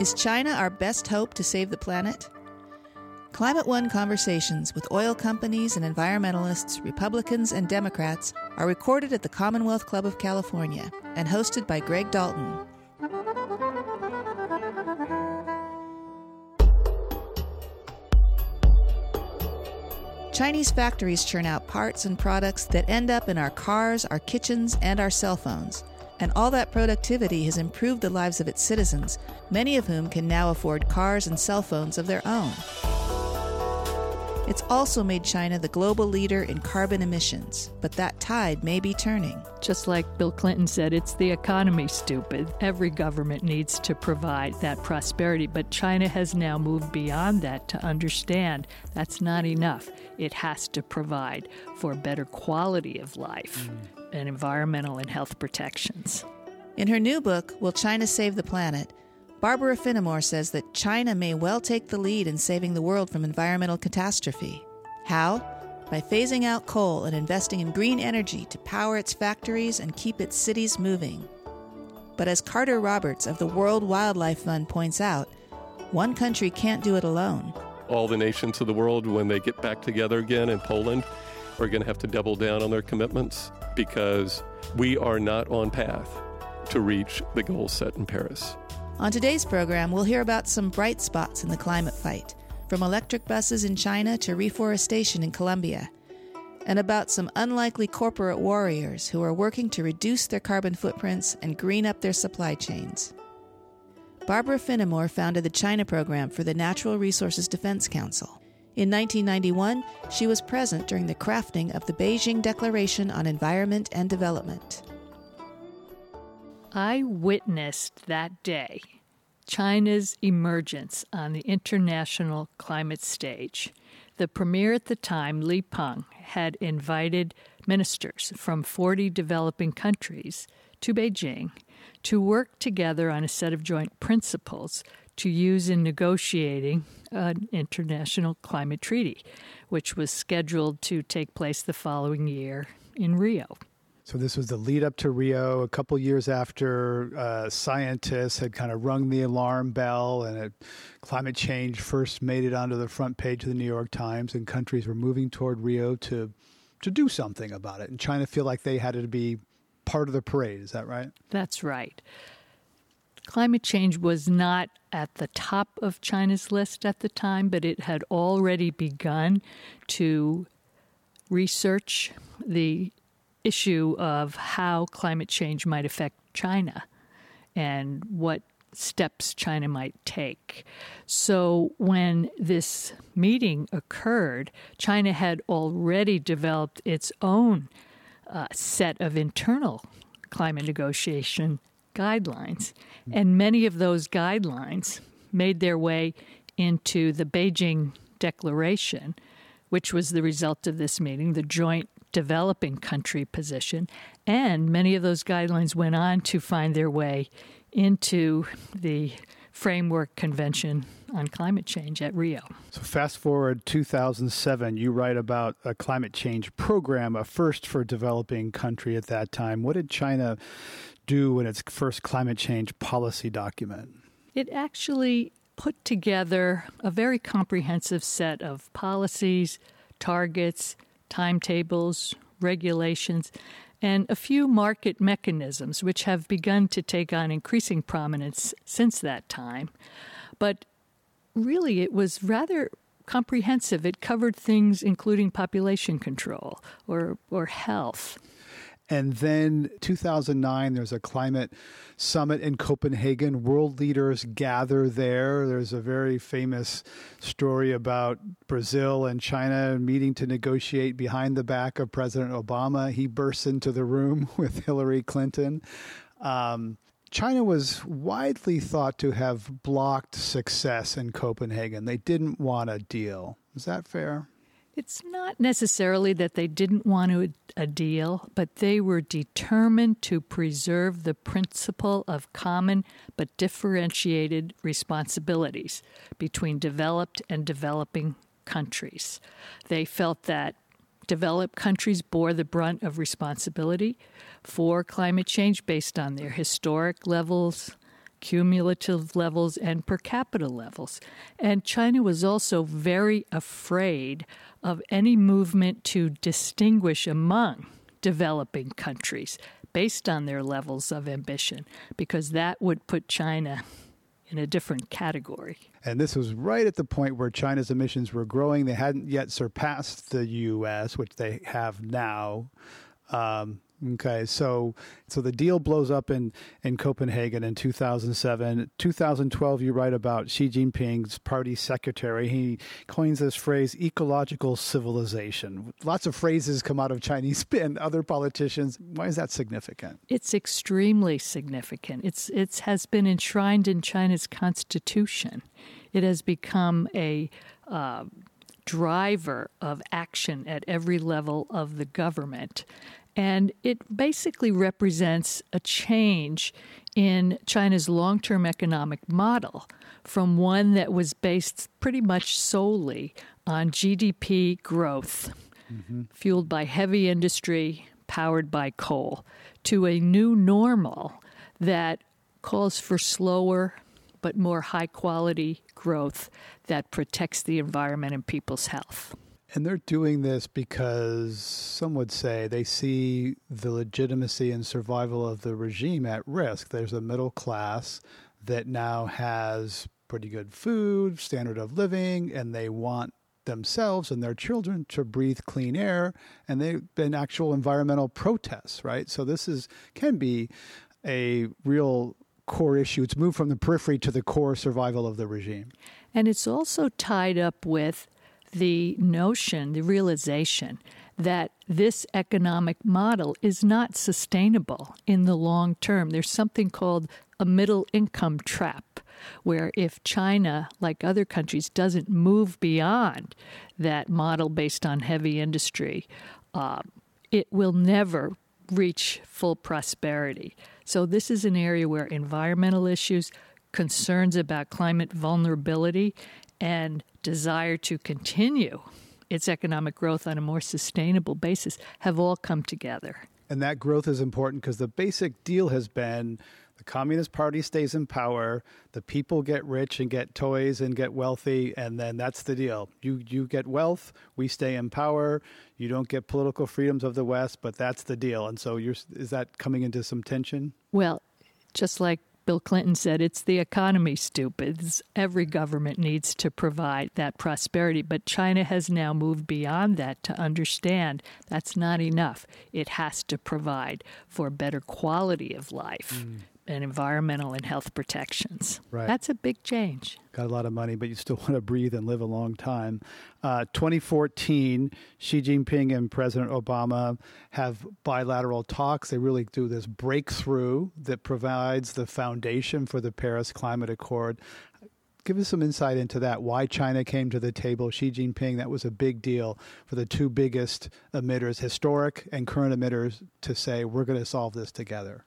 Is China our best hope to save the planet? Climate One conversations with oil companies and environmentalists, Republicans and Democrats are recorded at the Commonwealth Club of California and hosted by Greg Dalton. Chinese factories churn out parts and products that end up in our cars, our kitchens, and our cell phones. And all that productivity has improved the lives of its citizens, many of whom can now afford cars and cell phones of their own. It's also made China the global leader in carbon emissions, but that tide may be turning. Just like Bill Clinton said, it's the economy, stupid. Every government needs to provide that prosperity, but China has now moved beyond that to understand that's not enough. It has to provide for better quality of life mm. And environmental and health protections. In her new book, Will China Save the Planet? Barbara Finamore says that China may well take the lead in saving the world from environmental catastrophe. How? By phasing out coal and investing in green energy to power its factories and keep its cities moving. But as Carter Roberts of the World Wildlife Fund points out, one country can't do it alone. All the nations of the world, when they get back together again in Poland, are going to have to double down on their commitments because we are not on path to reach the goals set in Paris. On today's program, we'll hear about some bright spots in the climate fight, from electric buses in China to reforestation in Colombia, and about some unlikely corporate warriors who are working to reduce their carbon footprints and green up their supply chains. Barbara Finamore founded the China program for the Natural Resources Defense Council. In 1991, she was present during the crafting of the Beijing Declaration on Environment and Development. I witnessed that day China's emergence on the international climate stage. The premier at the time, Li Peng, had invited ministers from 40 developing countries to Beijing to work together on a set of joint principles to use in negotiating an international climate treaty, which was scheduled to take place the following year in Rio. So this was the lead up to Rio, a couple years after uh, scientists had kind of rung the alarm bell, and it, climate change first made it onto the front page of the New York Times, and countries were moving toward Rio to to do something about it. And China feel like they had to be part of the parade. Is that right? That's right. Climate change was not at the top of China's list at the time, but it had already begun to research the issue of how climate change might affect China and what steps China might take. So, when this meeting occurred, China had already developed its own uh, set of internal climate negotiation guidelines. And many of those guidelines made their way into the Beijing Declaration, which was the result of this meeting, the joint developing country position. And many of those guidelines went on to find their way into the Framework Convention on Climate Change at Rio. So, fast forward 2007, you write about a climate change program, a first for developing country at that time. What did China do in its first climate change policy document? It actually put together a very comprehensive set of policies, targets, timetables, regulations, and a few market mechanisms which have begun to take on increasing prominence since that time. But really, it was rather comprehensive. It covered things including population control or, or health. And then 2009, there's a climate summit in Copenhagen. World leaders gather there. There's a very famous story about Brazil and China meeting to negotiate behind the back of President Obama. He bursts into the room with Hillary Clinton. Um, China was widely thought to have blocked success in Copenhagen. They didn't want a deal. Is that fair? It's not necessarily that they didn't want a, a, deal, but they were determined to preserve the principle of common but differentiated responsibilities between developed and developing countries. They felt that developed countries bore the brunt of responsibility for climate change based on their historic levels, cumulative levels and per capita levels. And China was also very afraid of any movement to distinguish among developing countries based on their levels of ambition, because that would put China in a different category. And this was right at the point where China's emissions were growing. They hadn't yet surpassed the U.S., which they have now. Um, Okay, so so the deal blows up in in Copenhagen in 2007. 2012, you write about Xi Jinping's party secretary. He coins this phrase "ecological civilization." Lots of phrases come out of Chinese and other politicians. Why is that significant? It's extremely significant. It's it has been enshrined in China's constitution. It has become a uh, driver of action at every level of the government. And it basically represents a change in China's long term economic model from one that was based pretty much solely on GDP growth, mm-hmm. fueled by heavy industry, powered by coal, to a new normal that calls for slower but more high quality growth that protects the environment and people's health. And they're doing this because some would say they see the legitimacy and survival of the regime at risk. There's a middle class that now has pretty good food, standard of living, and they want themselves and their children to breathe clean air. And they've been actual environmental protests right? So this is can be a real core issue. It's moved from the periphery to the core survival of the regime. And it's also tied up with the notion, the realization that this economic model is not sustainable in the long term. There's something called a middle income trap, where if China, like other countries, doesn't move beyond that model based on heavy industry, uh, it will never reach full prosperity. So, this is an area where environmental issues, concerns about climate vulnerability, and desire to continue its economic growth on a more sustainable basis have all come together. And that growth is important because the basic deal has been the Communist Party stays in power, the people get rich and get toys and get wealthy, and then that's the deal. You you get wealth, we stay in power. You don't get political freedoms of the West, but that's the deal. And so, you're, is that coming into some tension? Well, just like Bill Clinton said, it's the economy, stupid. Every government needs to provide that prosperity. But China has now moved beyond that to understand that's not enough. It has to provide for better quality of life. Mm and environmental and health protections. Right. That's a big change. Got a lot of money, but you still want to breathe and live a long time. Uh, 2014, Xi Jinping and President Obama have bilateral talks. They really do this breakthrough that provides the foundation for the Paris Climate Accord. Give us some insight into that. Why China came to the table, Xi Jinping, that was a big deal for the two biggest emitters, historic and current emitters, to say, we're going to solve this together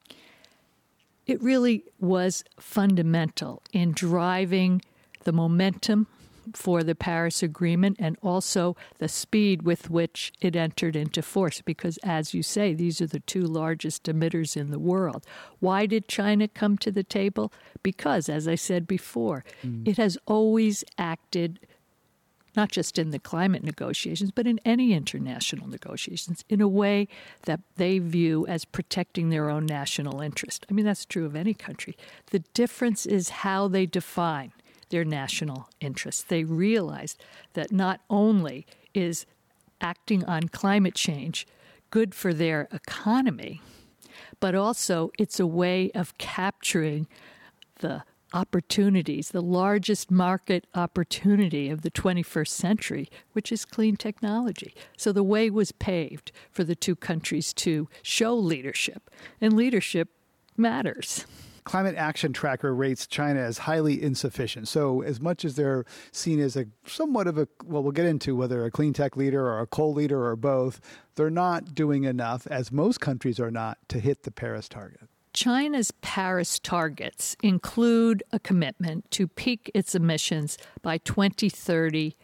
it really was fundamental in driving the momentum for the Paris Agreement and also the speed with which it entered into force. Because, as you say, these are the two largest emitters in the world. Why did China come to the table? Because, as I said before, mm. it has always acted not just in the climate negotiations, but in any international negotiations, in a way that they view as protecting their own national interest. I mean, that's true of any country. The difference is how they define their national interests. They realize that not only is acting on climate change good for their economy, but also it's a way of capturing the opportunities, the largest market opportunity of the 21st century, which is clean technology. So the way was paved for the two countries to show leadership, and leadership matters. Climate Action Tracker rates China as highly insufficient. So, as much as they're seen as a somewhat of a, well, we'll get into whether a clean tech leader or a coal leader or both, they're not doing enough, as most countries are not, to hit the Paris target. China's Paris targets include a commitment to peak its emissions by 2030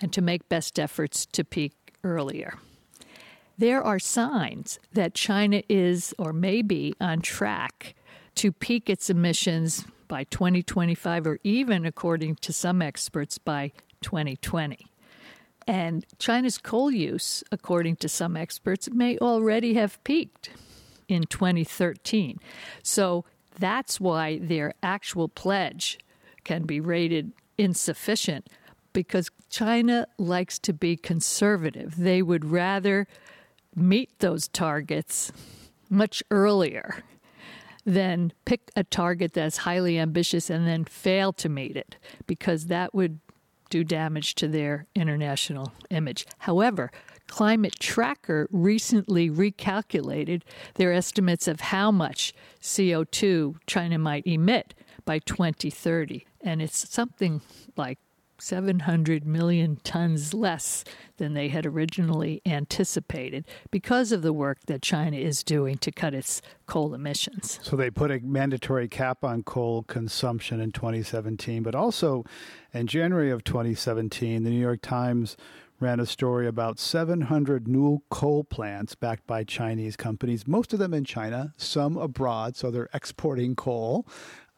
and to make best efforts to peak earlier. There are signs that China is or may be on track to peak its emissions by 2025, or even, according to some experts, by 2020. And China's coal use, according to some experts, may already have peaked in 2013. So that's why their actual pledge can be rated insufficient because China likes to be conservative. They would rather meet those targets much earlier than pick a target that's highly ambitious and then fail to meet it because that would do damage to their international image. However, Climate Tracker recently recalculated their estimates of how much CO2 China might emit by 2030, and it's something like 700 million tons less than they had originally anticipated because of the work that China is doing to cut its coal emissions. So they put a mandatory cap on coal consumption in 2017, but also in January of 2017, the New York Times ran a story about 700 new coal plants backed by Chinese companies, most of them in China, some abroad, so they're exporting coal.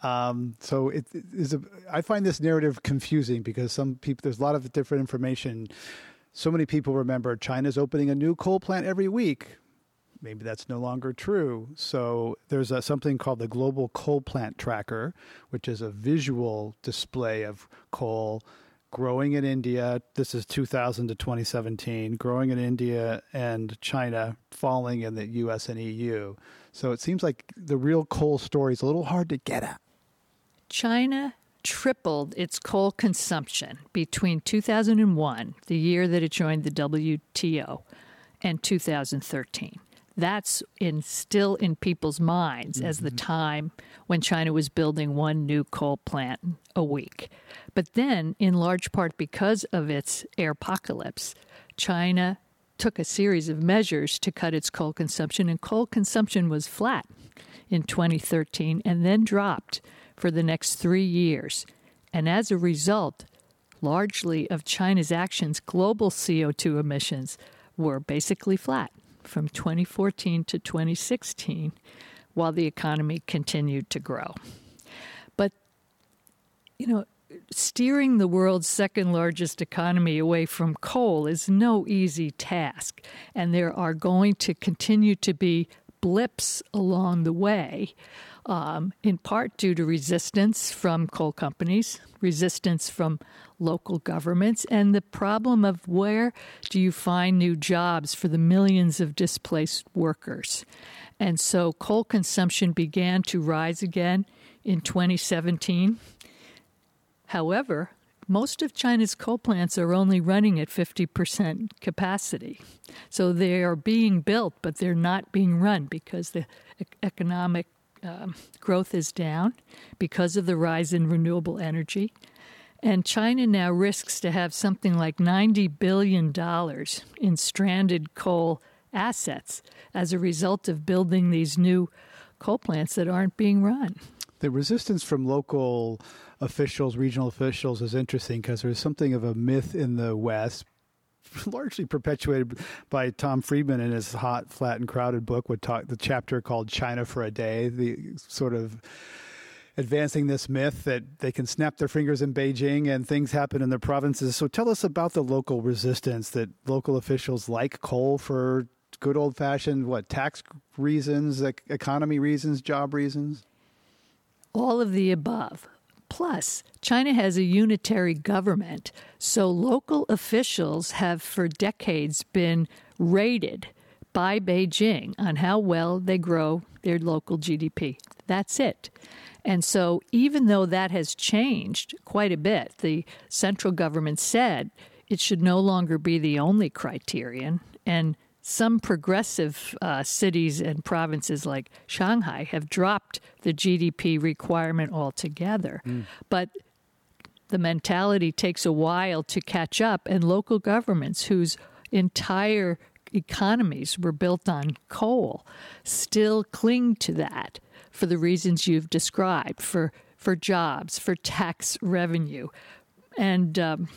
Um, so it, is a, I find this narrative confusing because some people there's a lot of different information. So many people remember China's opening a new coal plant every week. Maybe that's no longer true. So there's a, something called the Global Coal Plant Tracker, which is a visual display of coal growing in India. This is 2000 to 2017, growing in India and China, falling in the US and EU. So it seems like the real coal story is a little hard to get at. China tripled its coal consumption between 2001, the year that it joined the WTO, and 2013. That's in still in people's minds mm-hmm. as the mm-hmm. time when China was building one new coal plant a week. But then, in large part because of its airpocalypse, China took a series of measures to cut its coal consumption, and coal consumption was flat in 2013 and then dropped for the next three years. And as a result, largely of China's actions, global CO2 emissions were basically flat from 2014 to 2016 while the economy continued to grow. But, you know, steering the world's second largest economy away from coal is no easy task, and there are going to continue to be blips along the way um, in part due to resistance from coal companies, resistance from local governments, and the problem of where do you find new jobs for the millions of displaced workers. And so coal consumption began to rise again in 2017. However, most of China's coal plants are only running at 50% capacity. So they are being built, but they're not being run because the economic um, growth is down because of the rise in renewable energy. And China now risks to have something like $90 billion in stranded coal assets as a result of building these new coal plants that aren't being run. The resistance from local officials, regional officials, is interesting because there's something of a myth in the West, largely perpetuated by Tom Friedman in his Hot, Flat, and Crowded book, would talk the chapter called China for a Day, the sort of advancing this myth that they can snap their fingers in Beijing and things happen in the provinces. So tell us about the local resistance that local officials like coal for good old fashioned what tax reasons, economy reasons, job reasons? All of the above. Plus, China has a unitary government, so local officials have for decades been rated by Beijing on how well they grow their local GDP. That's it. And so, even though that has changed quite a bit, the central government said it should no longer be the only criterion. And some progressive uh, cities and provinces like Shanghai have dropped the GDP requirement altogether. Mm. But the mentality takes a while to catch up, and local governments whose entire economies were built on coal still cling to that for the reasons you've described for, for jobs, for tax revenue. And, um,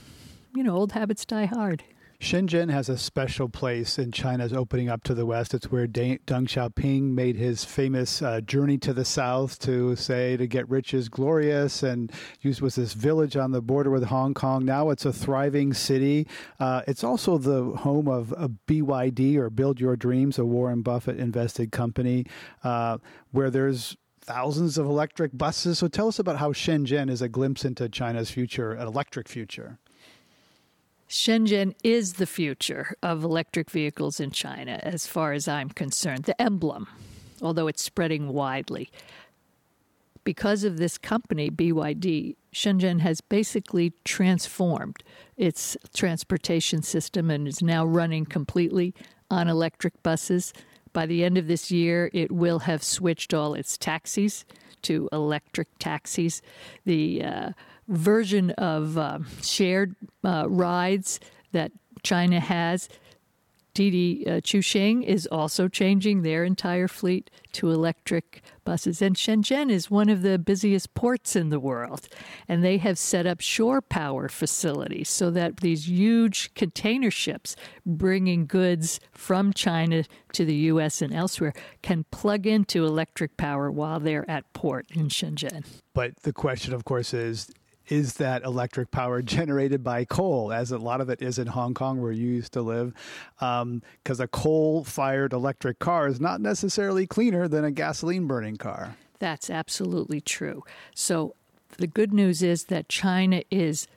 you know, old habits die hard. Shenzhen has a special place in China's opening up to the west. It's where Deng Xiaoping made his famous uh, journey to the south to say to get rich is glorious, and used was this village on the border with Hong Kong. Now it's a thriving city. Uh, it's also the home of a BYD or Build Your Dreams, a Warren Buffett invested company, uh, where there's thousands of electric buses. So tell us about how Shenzhen is a glimpse into China's future, an electric future. Shenzhen is the future of electric vehicles in China, as far as I'm concerned, the emblem, although it's spreading widely. Because of this company, BYD, Shenzhen has basically transformed its transportation system and is now running completely on electric buses. By the end of this year, it will have switched all its taxis to electric taxis. The uh, version of uh, shared uh, rides that China has. Didi uh, Chuxing is also changing their entire fleet to electric buses. And Shenzhen is one of the busiest ports in the world. And they have set up shore power facilities so that these huge container ships bringing goods from China to the U.S. and elsewhere can plug into electric power while they're at port in Shenzhen. But the question, of course, is is that electric power generated by coal, as a lot of it is in Hong Kong, where you used to live? Because um, a coal fired electric car is not necessarily cleaner than a gasoline burning car. That's absolutely true. So the good news is that China is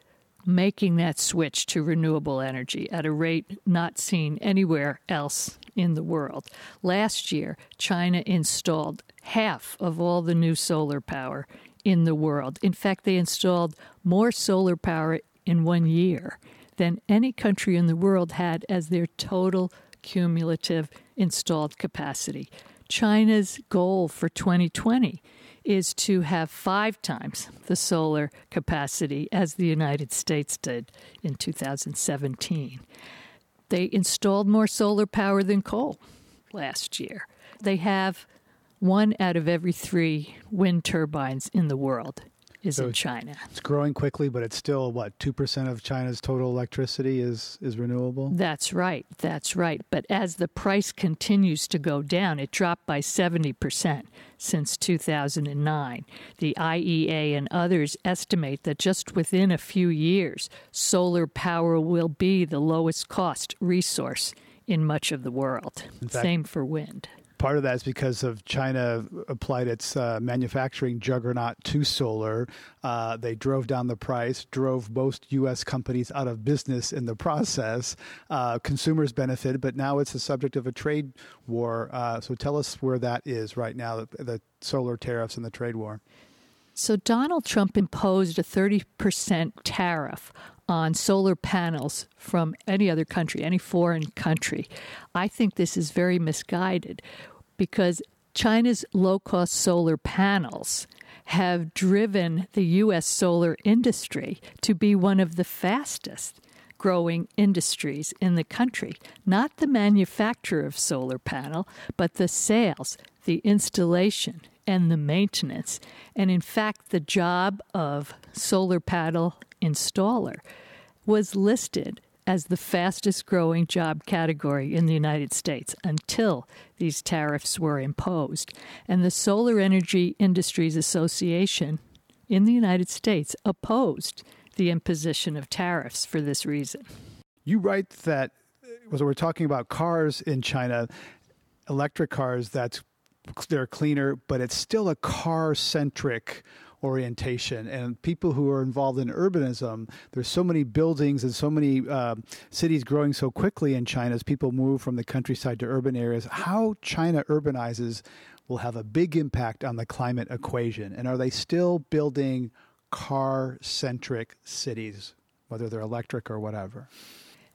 making that switch to renewable energy at a rate not seen anywhere else in the world. Last year, China installed half of all the new solar power in the world. In fact, they installed more solar power in one year than any country in the world had as their total cumulative installed capacity. China's goal for 2020 is to have five times the solar capacity as the United States did in 2017. They installed more solar power than coal last year. They have one out of every three wind turbines in the world is so in China. It's growing quickly, but it's still what two percent of China's total electricity is is renewable. That's right. That's right. But as the price continues to go down, it dropped by seventy percent since 2009. The IEA and others estimate that just within a few years, solar power will be the lowest cost resource in much of the world. Fact, Same for wind part of that is because of China applied its uh, manufacturing juggernaut to solar. Uh, they drove down the price, drove most U.S. companies out of business in the process. Uh, consumers benefited, but now it's the subject of a trade war. Uh, so tell us where that is right now, the, the solar tariffs and the trade war. So Donald Trump imposed a 30% tariff on solar panels from any other country, any foreign country. I think this is very misguided because China's low cost solar panels have driven the U.S. solar industry to be one of the fastest growing industries in the country. Not the manufacture of solar panel, but the sales, the installation, and the maintenance. And in fact, the job of solar panel installer was listed as the fastest growing job category in the United States until these tariffs were imposed. And the Solar Energy Industries Association in the United States opposed the imposition of tariffs for this reason. You write that, uh, as we're talking about cars in China, electric cars, that's they're cleaner, but it's still a car centric orientation. And people who are involved in urbanism, there's so many buildings and so many uh, cities growing so quickly in China as people move from the countryside to urban areas. How China urbanizes will have a big impact on the climate equation. And are they still building car centric cities, whether they're electric or whatever?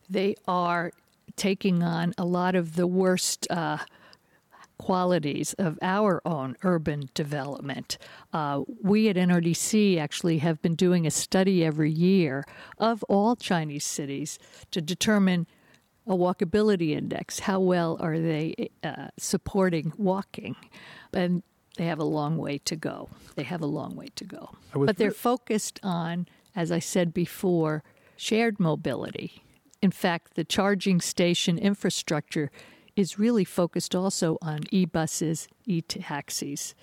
They are taking on a lot of the worst. Uh, qualities of our own urban development. Uh, we at NRDC actually have been doing a study every year of all Chinese cities to determine a walkability index. How well are they uh, supporting walking? And they have a long way to go. They have a long way to go. But they're focused on, as I said before, shared mobility in fact, the charging station infrastructure is really focused also on e buses, e taxis,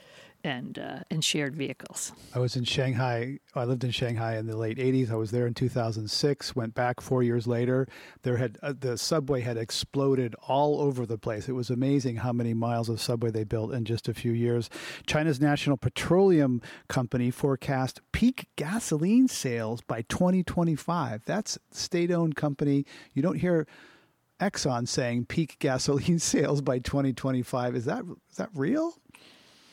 and uh, and shared vehicles. I was in Shanghai. I lived in Shanghai in the late '80s. I was there in 2006. Went back four years later. There had uh, the subway had exploded all over the place. It was amazing how many miles of subway they built in just a few years. China's National Petroleum Company forecast peak gasoline sales by 2025. That's state-owned company. You don't hear. Exxon saying peak gasoline sales by 2025. Is that is that real?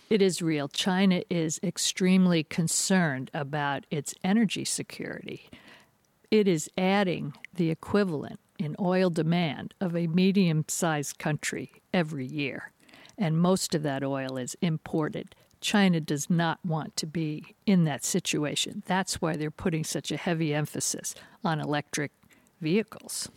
It is real. China is extremely concerned about its energy security. It is adding the equivalent in oil demand of a medium sized country every year, and most of that oil is imported. China does not want to be in that situation. That's why they're putting such a heavy emphasis on electric vehicles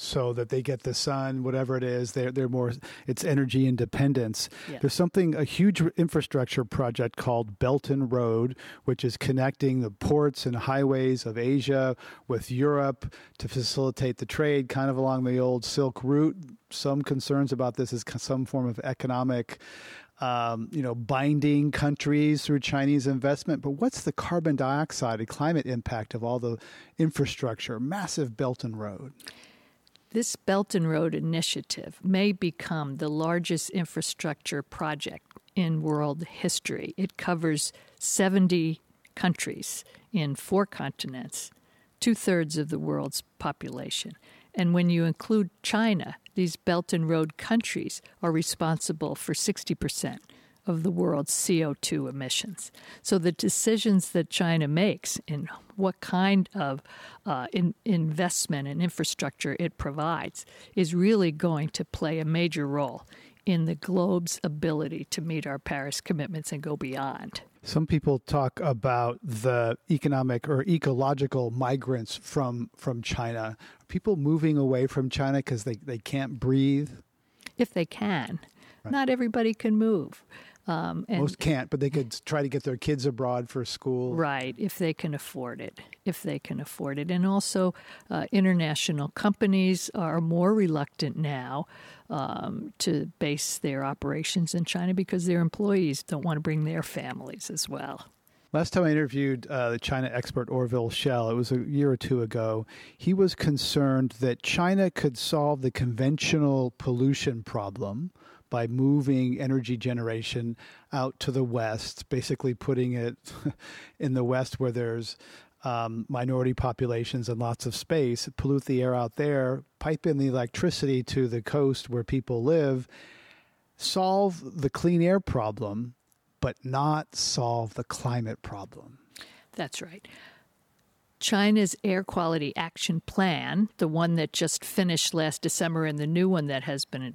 so that they get the sun, whatever it is. They're they're more. It's energy independence. Yeah. There's something a huge infrastructure project called Belt and Road, which is connecting the ports and highways of Asia with Europe to facilitate the trade, kind of along the old Silk Route. Some concerns about this is some form of economic. Um, you know, binding countries through Chinese investment. But what's the carbon dioxide and climate impact of all the infrastructure, massive Belt and Road? This Belt and Road Initiative may become the largest infrastructure project in world history. It covers 70 countries in four continents, two thirds of the world's population. And when you include China, these Belt and Road countries are responsible for 60% of the world's CO2 emissions. So the decisions that China makes in what kind of uh, in, investment and infrastructure it provides is really going to play a major role in the globe's ability to meet our Paris commitments and go beyond. Some people talk about the economic or ecological migrants from from China. Are people moving away from China because they, they can't breathe? If they can. Right. Not everybody can move. Um, Most can't, but they could try to get their kids abroad for school. Right, if they can afford it. If they can afford it. And also, uh, international companies are more reluctant now um, to base their operations in China because their employees don't want to bring their families as well. Last time I interviewed uh, the China expert Orville Schell, it was a year or two ago, he was concerned that China could solve the conventional pollution problem by moving energy generation out to the west, basically putting it in the west where there's um, minority populations and lots of space, pollute the air out there, pipe in the electricity to the coast where people live, solve the clean air problem, but not solve the climate problem. That's right. China's Air Quality Action Plan, the one that just finished last December and the new one that has been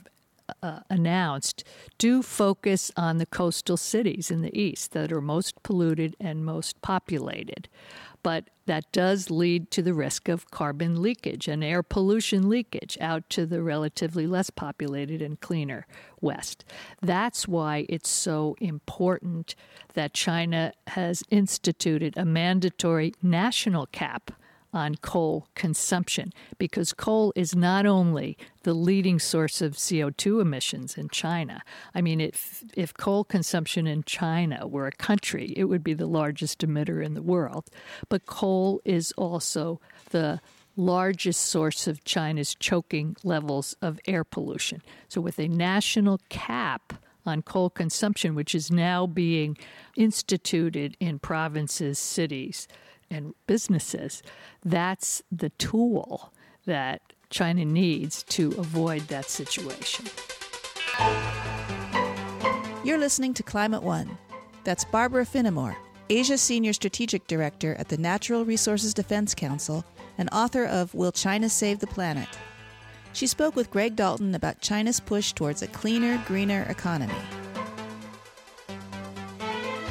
uh, announced do focus on the coastal cities in the east that are most polluted and most populated. But that does lead to the risk of carbon leakage and air pollution leakage out to the relatively less populated and cleaner West. That's why it's so important that China has instituted a mandatory national cap on coal consumption because coal is not only the leading source of CO2 emissions in China. I mean, if, if coal consumption in China were a country, it would be the largest emitter in the world. But coal is also the largest source of China's choking levels of air pollution. So, with a national cap on coal consumption, which is now being instituted in provinces, cities, and businesses, that's the tool that China needs to avoid that situation. You're listening to Climate One. That's Barbara Finamore, Asia Senior Strategic Director at the Natural Resources Defense Council and author of Will China Save the Planet? She spoke with Greg Dalton about China's push towards a cleaner, greener economy.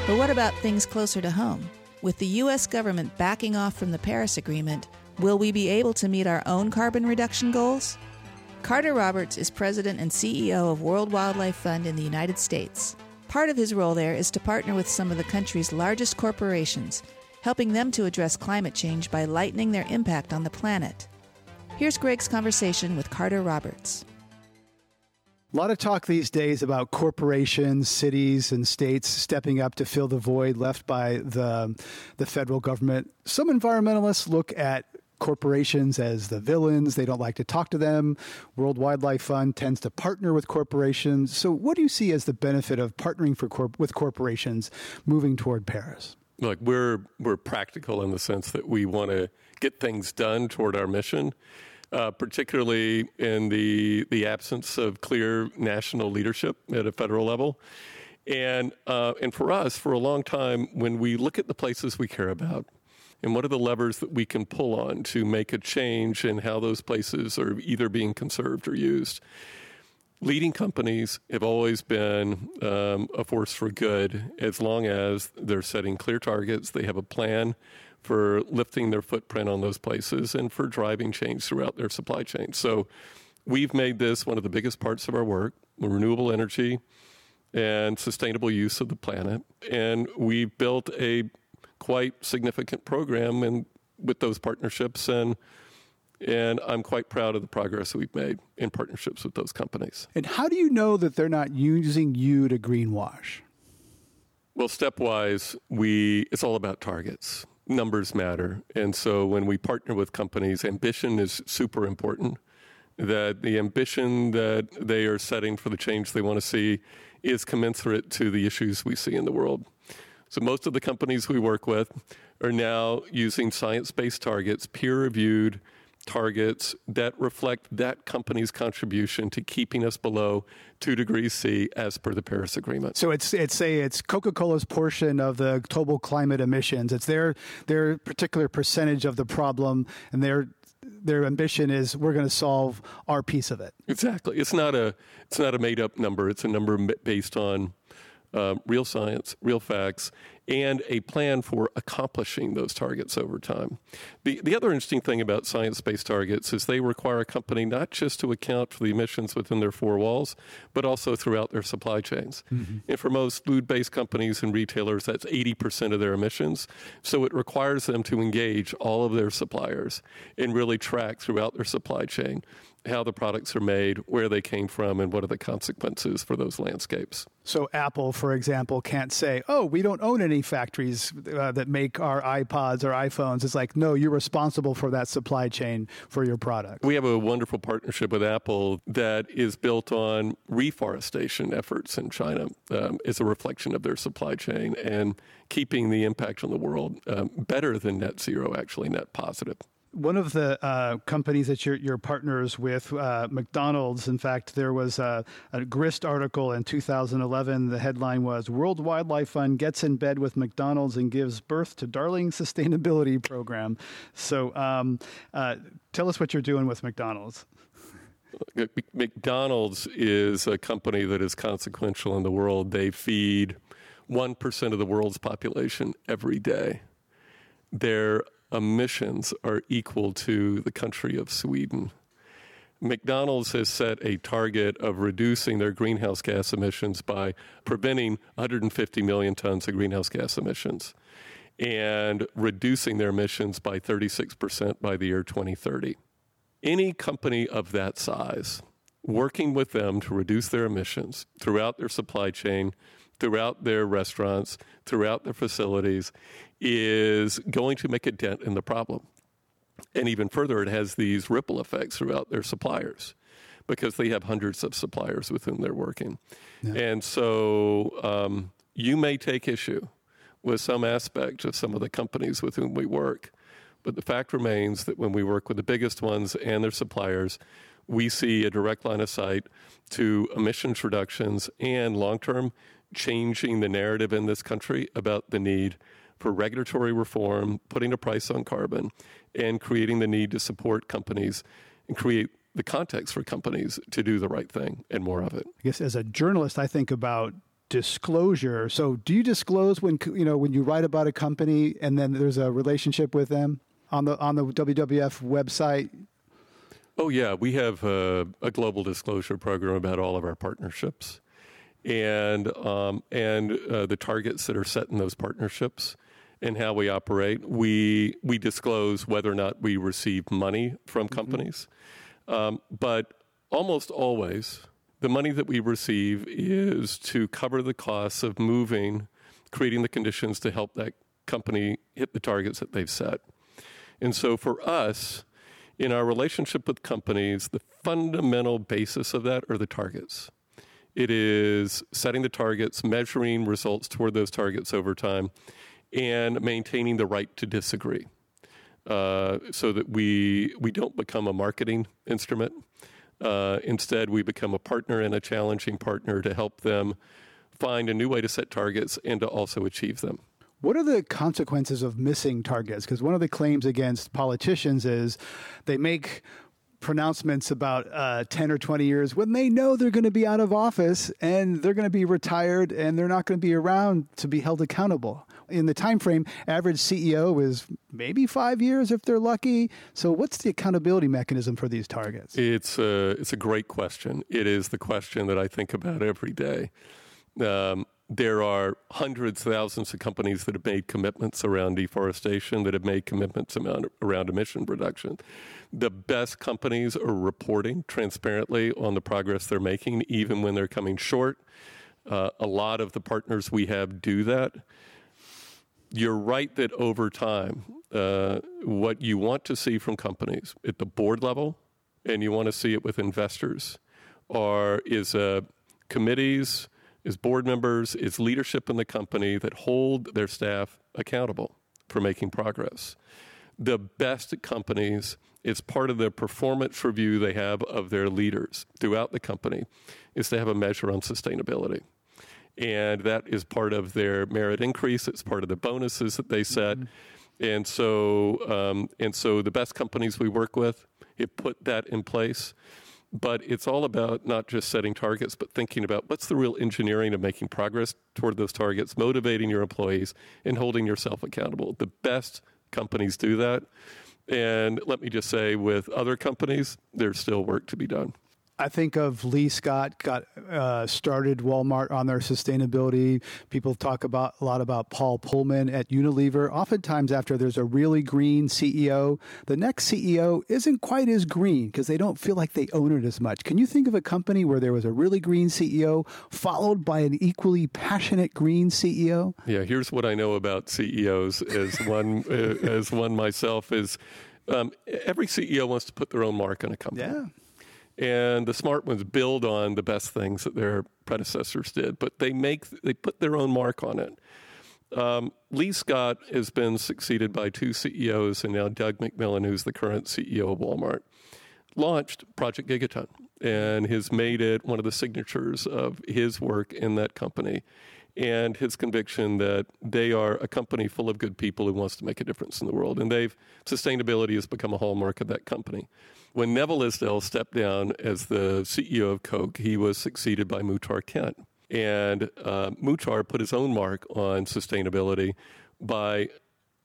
But what about things closer to home? With the U.S. government backing off from the Paris Agreement, will we be able to meet our own carbon reduction goals? Carter Roberts is president and CEO of World Wildlife Fund in the United States. Part of his role there is to partner with some of the country's largest corporations, helping them to address climate change by lightening their impact on the planet. Here's Greg's conversation with Carter Roberts. A lot of talk these days about corporations, cities, and states stepping up to fill the void left by the, the federal government. Some environmentalists look at corporations as the villains. They don't like to talk to them. World Wildlife Fund tends to partner with corporations. So, what do you see as the benefit of partnering for with corporations moving toward Paris? Look, we're we're practical in the sense that we want to get things done toward our mission. Uh, particularly in the the absence of clear national leadership at a federal level, and uh, and for us, for a long time, when we look at the places we care about, and what are the levers that we can pull on to make a change in how those places are either being conserved or used. Leading companies have always been um, a force for good as long as they're setting clear targets, they have a plan for lifting their footprint on those places and for driving change throughout their supply chain. So we've made this one of the biggest parts of our work renewable energy and sustainable use of the planet. And we've built a quite significant program and with those partnerships and and I'm quite proud of the progress that we've made in partnerships with those companies. And how do you know that they're not using you to greenwash? Well, stepwise, we it's all about targets numbers matter. And so when we partner with companies, ambition is super important. That the ambition that they are setting for the change they want to see is commensurate to the issues we see in the world. So most of the companies we work with are now using science based targets, peer reviewed targets that reflect that company's contribution to keeping us below two degrees C as per the Paris Agreement. So it's it's say it's Coca Cola's portion of the global climate emissions. It's their their particular percentage of the problem, and their their ambition is we're going to solve our piece of it. Exactly. It's not a it's not a made up number. It's a number based on uh, real science, real facts, and a plan for accomplishing those targets over time. The, the other interesting thing about science based targets is they require a company not just to account for the emissions within their four walls, but also throughout their supply chains. Mm-hmm. And for most food based companies and retailers, that's 80% of their emissions. So it requires them to engage all of their suppliers and really track throughout their supply chain how the products are made, where they came from, and what are the consequences for those landscapes. So, Apple, for example, can't say, oh, we don't own any factories uh, that make our iPods or iPhones. It's like, no, you're responsible for that supply chain for your product. We have a wonderful partnership with Apple that is built on reforestation efforts in China um, as a reflection of their supply chain and keeping the impact on the world um, better than net zero, actually, net positive one of the uh, companies that you're, you're partners with, uh, McDonald's, in fact, there was a, a, Grist article in 2011. The headline was World Wildlife Fund gets in bed with McDonald's and gives birth to Darling Sustainability Program. So um, uh, tell us what you're doing with McDonald's. McDonald's is a company that is consequential in the world. They feed 1% of the world's population every day. They're emissions are equal to the country of Sweden. McDonald's has set a target of reducing their greenhouse gas emissions by preventing 150 million tons of greenhouse gas emissions and reducing their emissions by 36% by the year 2030. Any company of that size working with them to reduce their emissions throughout their supply chain, throughout their restaurants, throughout their facilities, is going to make a dent in the problem. And even further, it has these ripple effects throughout their suppliers because they have hundreds of suppliers with whom they're working. Yeah. And so um, you may take issue with some aspect of some of the companies with whom we work. But the fact remains that when we work with the biggest ones and their suppliers, we see a direct line of sight to emissions reductions and long term changing the narrative in this country about the need for regulatory reform, putting a price on carbon, and creating the need to support companies and create the context for companies to do the right thing and more of it. I guess as a journalist, I think about disclosure. So, do you disclose when you know when you write about a company and then there's a relationship with them on the on the WWF website? Oh yeah, we have a, a global disclosure program about all of our partnerships, and um, and uh, the targets that are set in those partnerships in how we operate. We we disclose whether or not we receive money from companies, um, but almost always the money that we receive is to cover the costs of moving, creating the conditions to help that company hit the targets that they've set. And so for us, in our relationship with companies, the fundamental basis of that are the targets. It is setting the targets, measuring results toward those targets over time, and maintaining the right to disagree. Uh, so that we we don't become a marketing instrument. Uh, instead, we become a partner and a challenging partner to help them find a new way to set targets and to also achieve them. What are the consequences of missing targets? Because one of the claims against politicians is they make pronouncements about uh, 10 or 20 years when they know they're going to be out of office and they're going to be retired and they're not going to be around to be held accountable in the time frame average ceo is maybe five years if they're lucky so what's the accountability mechanism for these targets it's a, it's a great question it is the question that i think about every day um, there are hundreds, thousands of companies that have made commitments around deforestation, that have made commitments around, around emission reduction. The best companies are reporting transparently on the progress they're making, even when they're coming short. Uh, a lot of the partners we have do that. You're right that over time, uh, what you want to see from companies at the board level, and you want to see it with investors, are is uh, committees is board members, is leadership in the company that hold their staff accountable for making progress. The best companies, it's part of the performance review they have of their leaders throughout the company, is to have a measure on sustainability. And that is part of their merit increase. It's part of the bonuses that they set. Mm-hmm. And so, um, and so the best companies we work with, it put that in place. But it's all about not just setting targets, but thinking about what's the real engineering of making progress toward those targets, motivating your employees, and holding yourself accountable. The best companies do that. And let me just say, with other companies, there's still work to be done. I think of Lee Scott got uh, started Walmart on their sustainability. People talk about a lot about Paul Polman at Unilever. Oftentimes, after there's a really green CEO, the next CEO isn't quite as green because they don't feel like they own it as much. Can you think of a company where there was a really green CEO followed by an equally passionate green CEO? Yeah, here's what I know about CEOs as one uh, as one myself is. Um, every CEO wants to put their own mark on a company. Yeah. And the smart ones build on the best things that their predecessors did, but they make they put their own mark on it. Um, Lee Scott has been succeeded by two CEOs, and now Doug McMillon, who's the current CEO of Walmart, launched Project Gigaton and has made it one of the signatures of his work in that company and his conviction that they are a company full of good people who wants to make a difference in the world. And they've sustainability has become a hallmark of that company. When Neville Isdell stepped down as the CEO of Coke, he was succeeded by Muhtar Kent. And uh, Muhtar put his own mark on sustainability by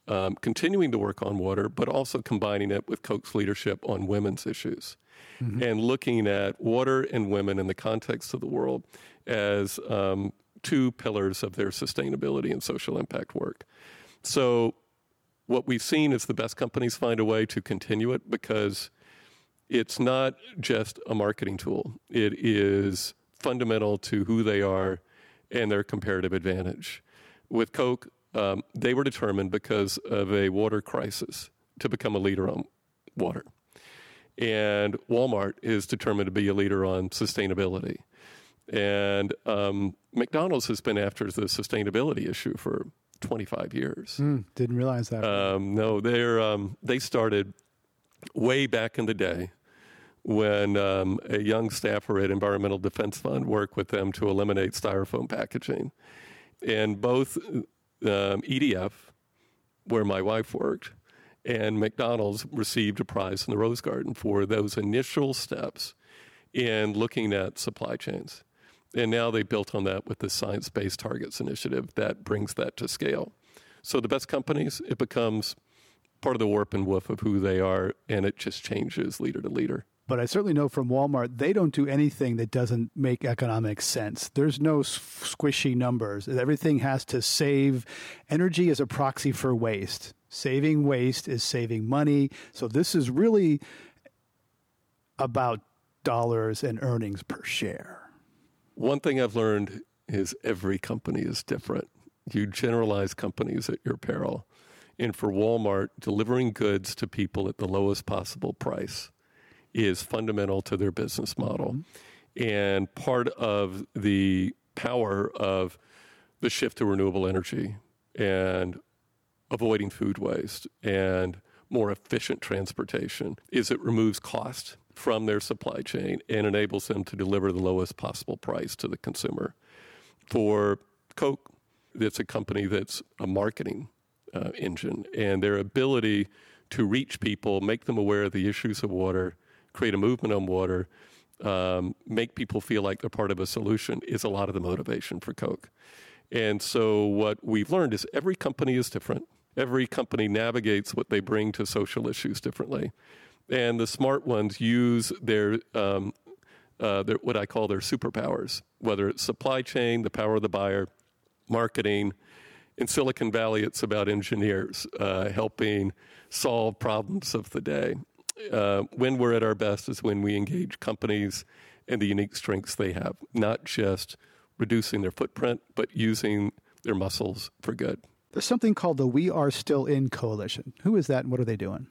um, continuing to work on water, but also combining it with Coke's leadership on women's issues mm-hmm. and looking at water and women in the context of the world as um, two pillars of their sustainability and social impact work. So, what we've seen is the best companies find a way to continue it because it's not just a marketing tool, it is fundamental to who they are and their comparative advantage. With Coke, um, they were determined because of a water crisis to become a leader on water. And Walmart is determined to be a leader on sustainability. And um, McDonald's has been after the sustainability issue for 25 years. Mm, didn't realize that. Um, no, they're um, they started way back in the day when um, a young staffer at Environmental Defense Fund worked with them to eliminate styrofoam packaging. And both um, EDF, where my wife worked, and McDonald's received a prize in the Rose Garden for those initial steps in looking at supply chains. And now they built on that with the Science Based Targets Initiative that brings that to scale. So the best companies, it becomes part of the warp and woof of who they are, and it just changes leader to leader. But I certainly know from Walmart they don't do anything that doesn't make economic sense. There's no squishy numbers. Everything has to save. Energy is a proxy for waste. Saving waste is saving money. So this is really about dollars and earnings per share. One thing I've learned is every company is different. You generalize companies at your peril. And for Walmart, delivering goods to people at the lowest possible price is fundamental to their business model. Mm-hmm. And part of the power of the shift to renewable energy and avoiding food waste and more efficient transportation is it removes cost from their supply chain and enables them to deliver the lowest possible price to the consumer. For Coke, it's a company that's a marketing uh, engine, and their ability to reach people, make them aware of the issues of water, create a movement on water, um, make people feel like they're part of a solution is a lot of the motivation for Coke. And so, what we've learned is every company is different. Every company navigates what they bring to social issues differently. And the smart ones use their, um, uh, their what I call their superpowers, whether it's supply chain, the power of the buyer, marketing. In Silicon Valley, it's about engineers uh, helping solve problems of the day uh, when we're at our best is when we engage companies and the unique strengths they have, not just reducing their footprint, but using their muscles for good. There's something called the We Are Still In Coalition. Who is that and what are they doing?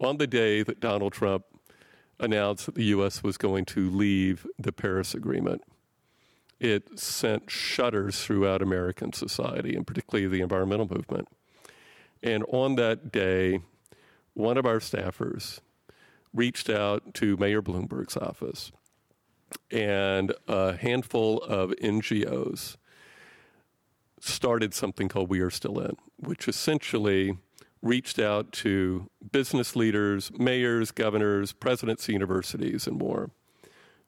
On the day that Donald Trump announced that the U.S. was going to leave the Paris Agreement, it sent shudders throughout American society, and particularly the environmental movement. And on that day, one of our staffers reached out to Mayor Bloomberg's office and a handful of NGOs started something called We Are Still In, which essentially reached out to business leaders, mayors, governors, presidents universities, and more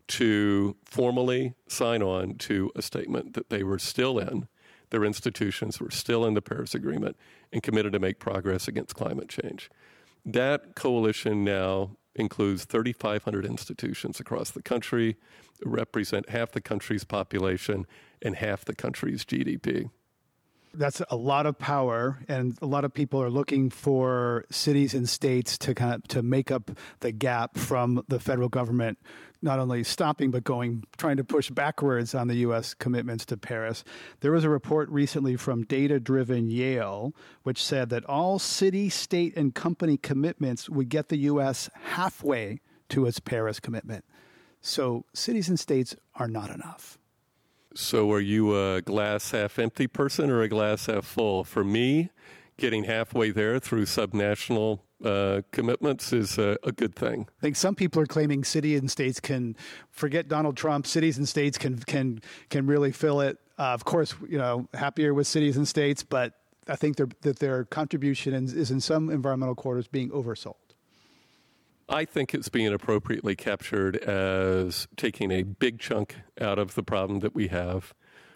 to formally sign on to a statement that they were still in, their institutions were still in the Paris Agreement, and committed to make progress against climate change. That coalition now includes 3,500 institutions across the country, represent half the country's population and half the country's GDP. That's a lot of power, and a lot of people are looking for cities and states to kind of to make up the gap from the federal government not only stopping but going trying to push backwards on the U.S. commitments to Paris. There was a report recently from Data Driven Yale which said that all city, state, and company commitments would get the U.S. halfway to its Paris commitment. So cities and states are not enough. So, are you a glass half empty person or a glass half full? For me, getting halfway there through subnational uh, commitments is a, a, good thing. I think some people are claiming cities and states can forget Donald Trump. Cities and states can can can really fill it. Uh, of course, you know, happier with cities and states, but I think that their contribution is in some environmental quarters being oversold. I think it's being appropriately captured as taking a big chunk out of the problem that we have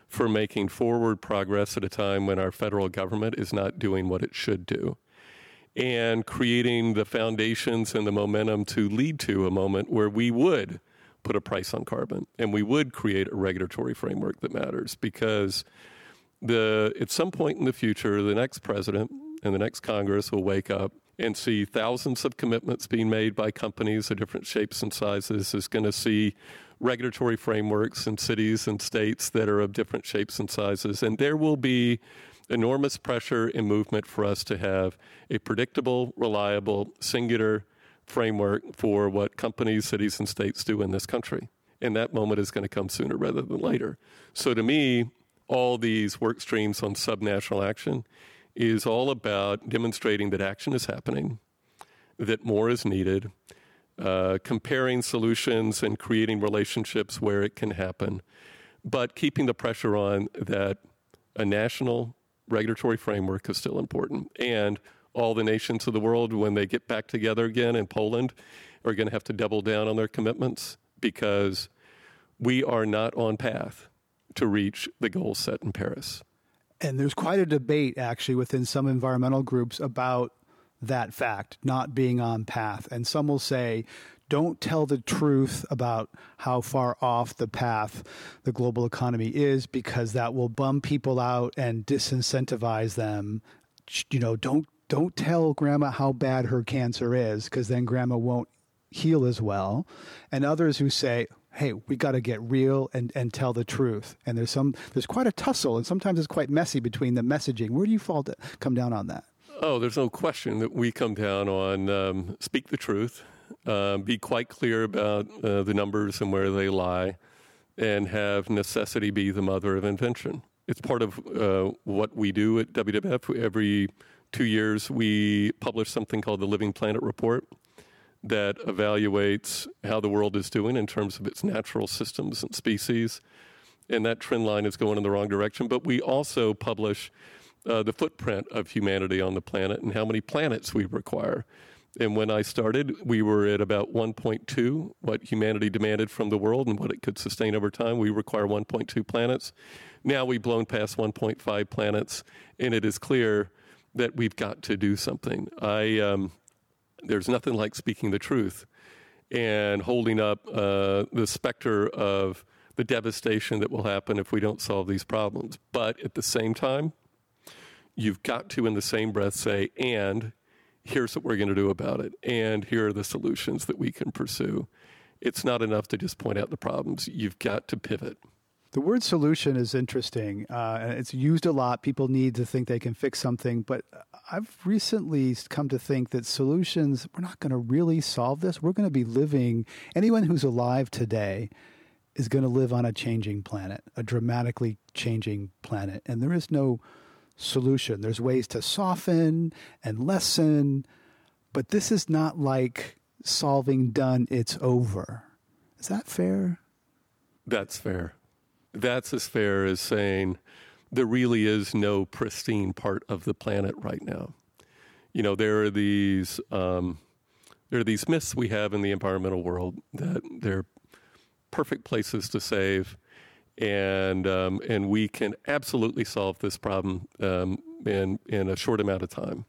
for making forward progress at a time when our federal government is not doing what it should do and creating the foundations and the momentum to lead to a moment where we would put a price on carbon and we would create a regulatory framework that matters because the at some point in the future the next president and the next congress will wake up and see thousands of commitments being made by companies of different shapes and sizes is going to see regulatory frameworks in cities and states that are of different shapes and sizes and there will be enormous pressure and movement for us to have a predictable, reliable, singular framework for what companies, cities, and states do in this country. And that moment is going to come sooner rather than later. So to me, all these work streams on subnational action is all about demonstrating that action is happening, that more is needed, uh, comparing solutions and creating relationships where it can happen, but keeping the pressure on that a national regulatory framework is still important. And all the nations of the world, when they get back together again in Poland, are going to have to double down on their commitments because we are not on path to reach the goals set in Paris. And there's quite a debate actually within some environmental groups about that fact, not being on path. And some will say, don't tell the truth about how far off the path the global economy is because that will bum people out and disincentivize them. You know, don't don't tell grandma how bad her cancer is because then grandma won't heal as well. And others who say, hey, we got to get real and, and tell the truth. And there's some there's quite a tussle, and sometimes it's quite messy between the messaging. Where do you fall to, come down on that? Oh, there's no question that we come down on um, speak the truth, uh, be quite clear about uh, the numbers and where they lie, and have necessity be the mother of invention. It's part of uh, what we do at WWF. Every two years, we publish something called the Living Planet Report that evaluates how the world is doing in terms of its natural systems and species. And that trend line is going in the wrong direction. But we also publish uh, the footprint of humanity on the planet and how many planets we require. And when I started, we were at about 1.2, what humanity demanded from the world and what it could sustain over time. We require 1.2 planets. Now we've blown past 1.5 planets, and it is clear that we've got to do something. I um, there's nothing like speaking the truth and holding up uh, the specter of the devastation that will happen if we don't solve these problems. But at the same time, you've got to, in the same breath, say, and here's what we're going to do about it, and here are the solutions that we can pursue. It's not enough to just point out the problems. You've got to pivot. The word solution is interesting. Uh, it's used a lot. People need to think they can fix something. But I've recently come to think that solutions, we're not going to really solve this. We're going to be living, anyone who's alive today is going to live on a changing planet, a dramatically changing planet. And there is no solution. There's ways to soften and lessen. But this is not like solving done, it's over. Is that fair? That's fair that's as fair as saying there really is no pristine part of the planet right now. You know, there are these um, there are these myths we have in the environmental world that they're perfect places to save, and um, and we can absolutely solve this problem um, in in a short amount of time.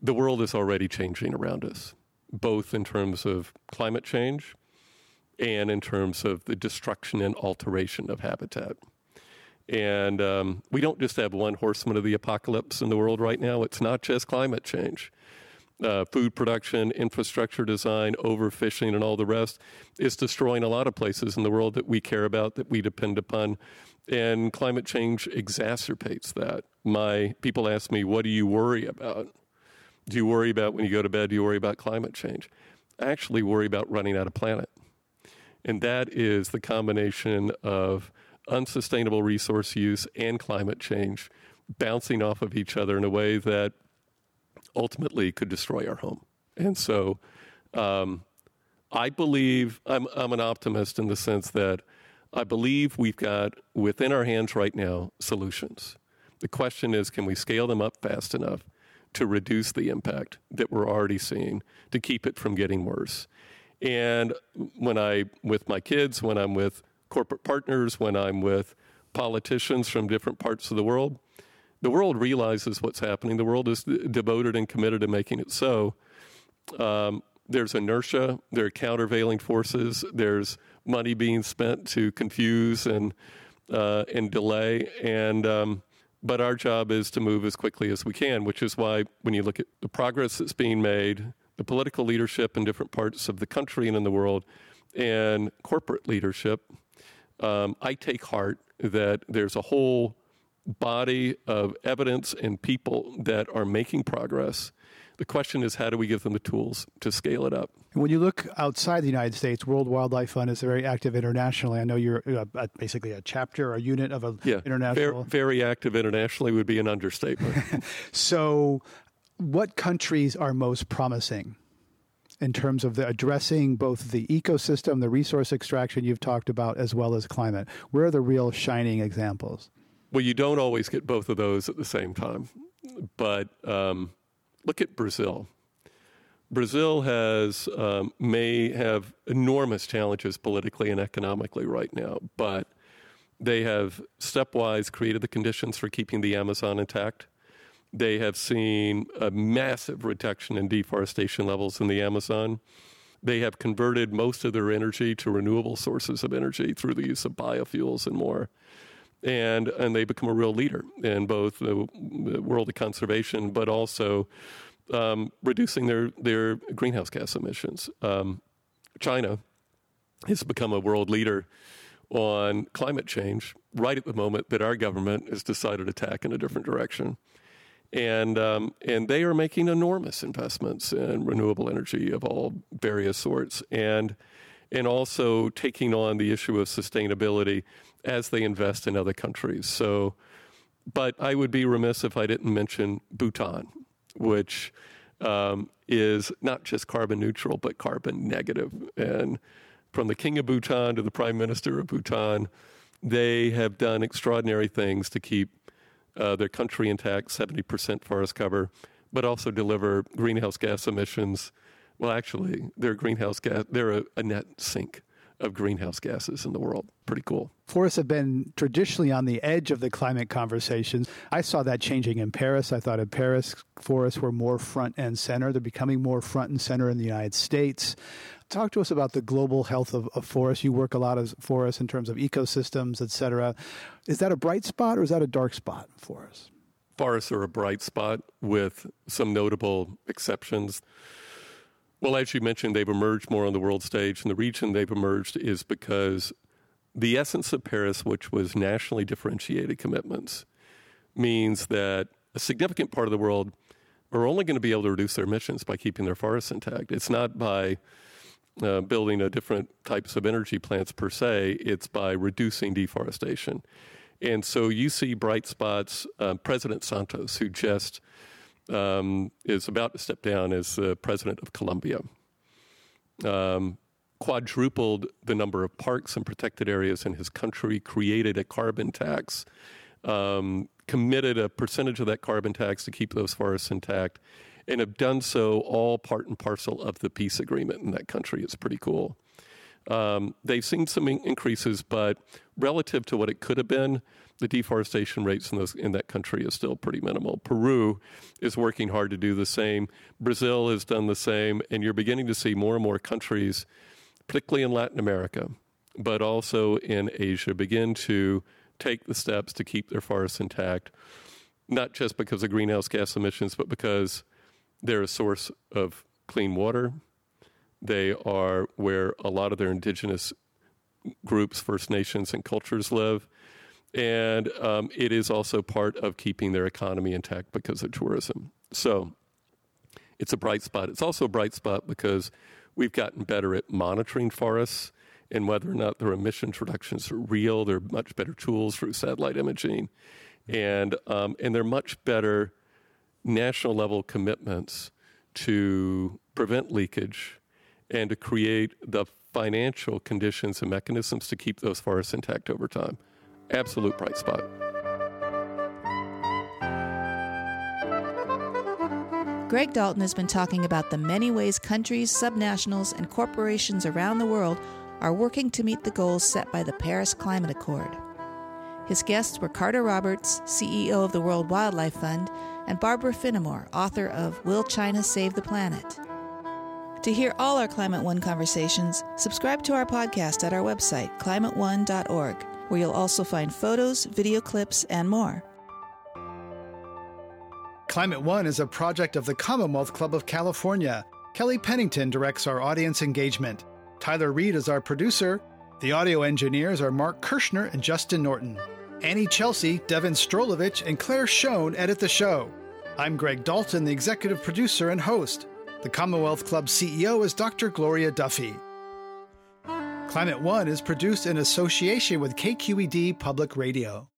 The world is already changing around us, both in terms of climate change and in terms of the destruction and alteration of habitat. And um, we don't just have one horseman of the apocalypse in the world right now, it's not just climate change. Uh, food production, infrastructure design, overfishing, and all the rest is destroying a lot of places in the world that we care about, that we depend upon. And climate change exacerbates that. My people ask me, What do you worry about? Do you worry about when you go to bed? Do you worry about climate change? I actually worry about running out of planet. And that is the combination of unsustainable resource use and climate change bouncing off of each other in a way that ultimately could destroy our home. And so um, I believe I'm, I'm an optimist in the sense that I believe we've got within our hands right now solutions. The question is can we scale them up fast enough to reduce the impact that we're already seeing, to keep it from getting worse? And when I, with my kids, when I'm with corporate partners, when I'm with politicians from different parts of the world, the world realizes what's happening. The world is devoted and committed to making it so. Um, there's inertia, there are countervailing forces, there's money being spent to confuse and uh, and delay, and um, but our job is to move as quickly as we can, which is why when you look at the progress that's being made, the political leadership in different parts of the country and in the world, and corporate leadership, um, I take heart that there's a whole body of evidence and people that are making progress. The question is, how do we give them the tools to scale it up? When you look outside the United States, World Wildlife Fund is very active internationally. I know you're uh, basically a chapter, a unit of an yeah, international. Very, very active internationally would be an understatement. so, what countries are most promising in terms of the addressing both the ecosystem, the resource extraction you've talked about, as well as climate? Where are the real shining examples? Well, you don't always get both of those at the same time. But um, look at Brazil. Brazil has um, may have enormous challenges politically and economically right now, but they have stepwise created the conditions for keeping the Amazon intact. They have seen a massive reduction in deforestation levels in the Amazon. They have converted most of their energy to renewable sources of energy through the use of biofuels and more. And, and they become a real leader in both the, world of conservation, but also um, reducing their, their greenhouse gas emissions. Um, China has become a world leader on climate change right at the moment that our government has decided to tack in a different direction. And, um, and they are making enormous investments in renewable energy of all various sorts and, and also taking on the issue of sustainability as they invest in other countries. So, but I would be remiss if I didn't mention Bhutan, which um, is not just carbon neutral, but carbon negative. And from the king of Bhutan to the prime minister of Bhutan, they have done extraordinary things to keep uh, their country intact, 70% forest cover, but also deliver greenhouse gas emissions. Well, actually, they're greenhouse gas. They're a, a net sink of greenhouse gases in the world. Pretty cool. Forests have been traditionally on the edge of the climate conversations. I saw that changing in Paris. I thought in Paris, forests were more front and center. They're becoming more front and center in the United States. Talk to us about the global health of, of forests. You work a lot of forests in terms of ecosystems, et cetera. Is that a bright spot or is that a dark spot for us? Forests are a bright spot with some notable exceptions. Well, as you mentioned, they've emerged more on the world stage, and the reason they've emerged is because the essence of Paris, which was nationally differentiated commitments, means that a significant part of the world are only going to be able to reduce their emissions by keeping their forests intact. It's not by uh, building different types of energy plants per se, it's by reducing deforestation. And so you see bright spots. Uh, President Santos, who just um, is about to step down as the president of Colombia. Um, quadrupled the number of parks and protected areas in his country, created a carbon tax, um, committed a percentage of that carbon tax to keep those forests intact, and have done so all part and parcel of the peace agreement in that country. It's pretty cool. Um, they've seen some increases, but relative to what it could have been, the deforestation rates in, those, in that country is still pretty minimal. Peru is working hard to do the same. Brazil has done the same, and you're beginning to see more and more countries, particularly in Latin America, but also in Asia, begin to take the steps to keep their forests intact, not just because of greenhouse gas emissions, but because they're a source of clean water. They are where a lot of their indigenous groups, First Nations, and cultures live. And um, it is also part of keeping their economy intact because of tourism. So it's a bright spot. It's also a bright spot because we've gotten better at monitoring forests and whether or not their emissions reductions are real. They're much better tools through satellite imaging. And, um, and they're much better national level commitments to prevent leakage and to create the financial conditions and mechanisms to keep those forests intact over time absolute bright spot. Greg Dalton has been talking about the many ways countries, subnationals, and corporations around the world are working to meet the goals set by the Paris Climate Accord. His guests were Carter Roberts, CEO of the World Wildlife Fund, and Barbara Finamore, author of Will China Save the Planet? To hear all our Climate One conversations, subscribe to our podcast at our website, climateone.org where you'll also find photos, video clips, and more. Climate One is a project of the Commonwealth Club of California. Kelly Pennington directs our audience engagement. Tyler Reed is our producer. The audio engineers are Mark Kirschner and Justin Norton. Annie Chelsea, Devin Strolovich, and Claire Schoen edit the show. I'm Greg Dalton, the executive producer and host. The Commonwealth Club CEO is Dr. Gloria Duffy. Climate One is produced in association with KQED Public Radio.